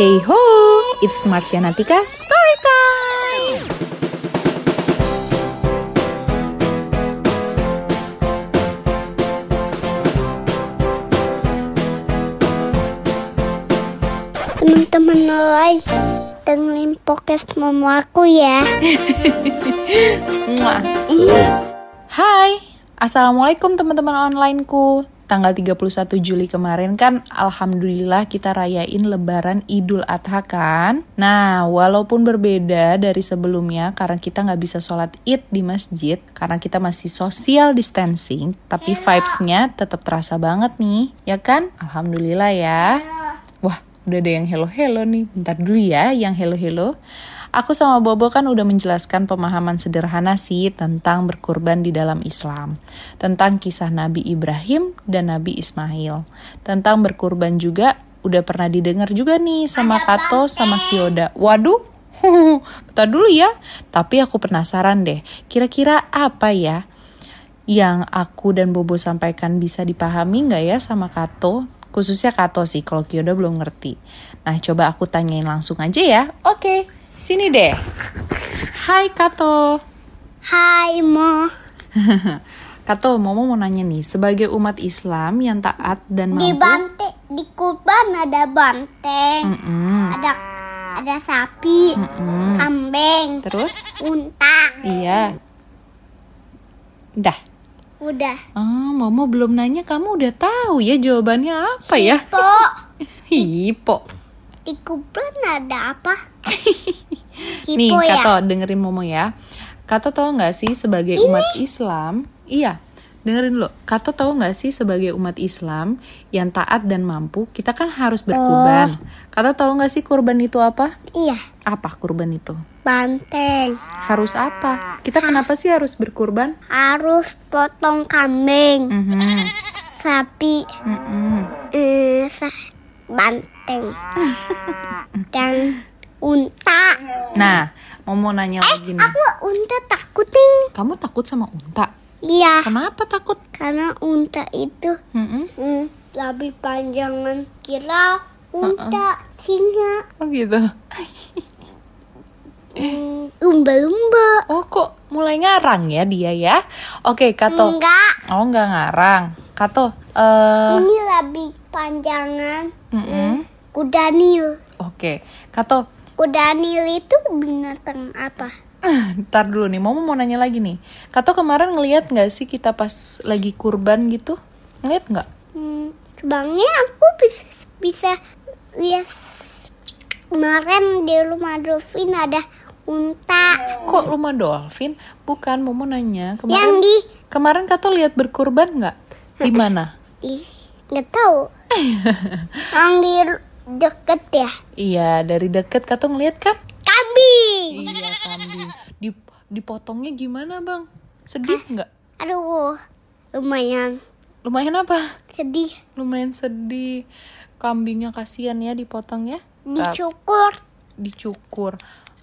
Hey ho, it's Marsha Natika Story Time. Teman-teman lain dengerin podcast mama aku ya. Hai, Assalamualaikum teman-teman onlineku. Tanggal 31 Juli kemarin kan Alhamdulillah kita rayain lebaran Idul Adha kan? Nah walaupun berbeda dari sebelumnya Karena kita nggak bisa sholat id di masjid Karena kita masih social distancing Tapi vibes-nya tetap terasa banget nih Ya kan? Alhamdulillah ya. Wah udah ada yang hello-hello nih. Bentar dulu ya yang hello-hello Aku sama Bobo kan udah menjelaskan pemahaman sederhana sih tentang berkurban di dalam Islam. Tentang kisah Nabi Ibrahim dan Nabi Ismail. Tentang berkurban juga udah pernah didengar juga nih sama Kato sama Kyoda. Waduh, bentar dulu ya. Tapi aku penasaran deh, kira-kira apa ya yang aku dan Bobo sampaikan bisa dipahami nggak ya sama Kato? Khususnya Kato sih, kalau Kyoda belum ngerti. Nah, coba aku tanyain langsung aja ya. Oke, sini deh. Hai Kato. Hai Mo. Kato, Momo mau nanya nih, sebagai umat Islam yang taat dan Di mampu... banteng di kurban ada banteng, ada ada sapi, mm-mm. kambing, Terus? unta. Iya. Dah. Udah. Oh, Momo belum nanya, kamu udah tahu ya jawabannya apa ya? Kok Hipo. di kurban ada apa? Nih, ya? Kato, dengerin Momo ya. Kato tahu nggak sih sebagai umat Islam, iya, dengerin dulu. Kato tahu nggak sih sebagai umat Islam yang taat dan mampu, kita kan harus berkurban. Kato tahu nggak sih kurban itu apa? Iya, Apa kurban itu? banteng. Harus apa? Kita kenapa sih harus berkurban? Harus potong kambing, Mhm, sapi, mhm. eh, sa- banteng, dan unta. Nah, Momo nanya lagi nih. Aku unta takut nih. Kamu takut sama unta? Iya, Kenapa takut? karena unta itu Mhm. hmm, lebih panjangan kira unta, singa, Oh gitu. hmm, lumba-lumba. Oh kok mulai ngarang ya dia ya? Oke, Kato. Enggak, Oh nggak ngarang. Kato, eh ini lebih panjangan mm-mm. kuda nil. oke. Kato, Kuda nil itu binatang apa? ntar dulu nih, Momo mau nanya lagi nih. Kato kemarin ngeliat nggak sih kita pas lagi kurban gitu? Ngeliat nggak? Hmm, sebenarnya aku bisa bisa lihat kemarin di rumah Dolphin ada unta Kok rumah dolphin? Bukan, Momo nanya. yang Kemarin, di kemarin Kato lihat berkurban nggak? Di mana? ih nggak tahu yang di deket ya Iya, dari deket Kato ngeliat kan? kambing Iya, kambing. Dip, dipotongnya gimana, Bang? Sedih nggak? aduh lumayan Lumayan apa? sedih Lumayan sedih. Kambingnya kasihan ya dipotong ya. Dicukur dicukur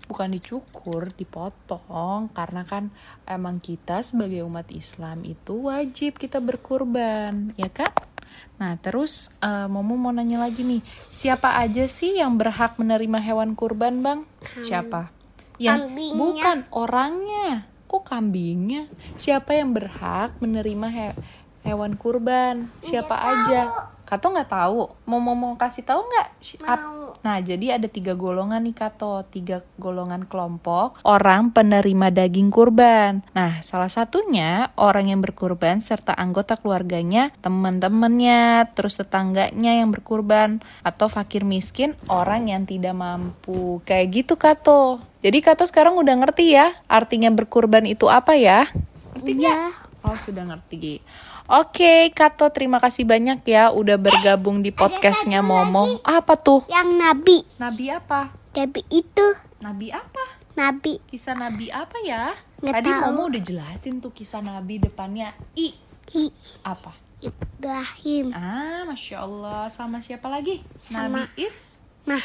bukan dicukur dipotong karena kan emang kita sebagai umat Islam itu wajib kita berkurban ya kan nah terus eh, Momo mau nanya lagi nih siapa aja sih yang berhak menerima hewan kurban bang? Siapa? Yang Kambingnya. bukan orangnya. Kok kambingnya? Siapa yang berhak menerima he- hewan kurban? Siapa aja Kato nggak tahu mau mau mau kasih tahu nggak mau Nah, jadi ada tiga golongan nih Kato, tiga golongan kelompok orang penerima daging kurban. Nah, salah satunya orang yang berkurban serta anggota keluarganya, teman-temannya, terus tetangganya yang berkurban atau fakir miskin, orang yang tidak mampu. Kayak gitu Kato. Jadi Kato sekarang udah ngerti ya artinya berkurban itu apa ya? Ngerti nggak? Oh, sudah ngerti. Oke, Kato, terima kasih banyak ya udah bergabung di podcastnya Momo. Apa tuh? yang nabi Nabi apa? nabi itu Nabi apa? nabi Kisah Nabi apa ya? Nggak Tadi tahu. Momo udah jelasin tuh kisah Nabi depannya I. Hi, Apa? Ibrahim Ah, Masya Allah. Sama siapa lagi? Sama- Nabi Is. nah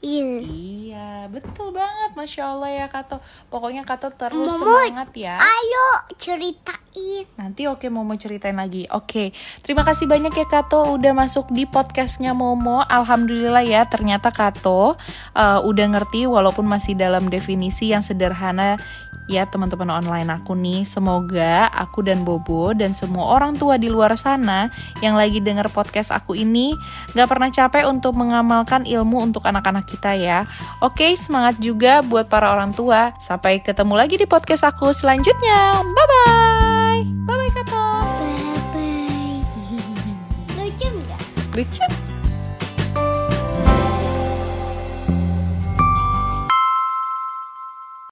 Iya. Iya, betul banget. Masya Allah ya Kato. Pokoknya Kato terus Momo, semangat ya. Ayo ceritain. Nanti oke Momo ceritain lagi. Oke, terima kasih banyak ya Kato udah masuk di podcastnya Momo. Alhamdulillah ya, ternyata Kato uh, udah ngerti walaupun masih dalam definisi yang sederhana ya teman-teman online aku nih. Semoga aku dan Bobo dan semua orang tua di luar sana yang lagi denger podcast aku ini gak pernah capek untuk mengamalkan ilmu untuk anak-anak kita ya. Oke, semangat juga buat para orang tua. Sampai ketemu lagi di podcast aku selanjutnya. Bye-bye. Bye-bye Kato. Bye bye. Lucu nggak? Lucu.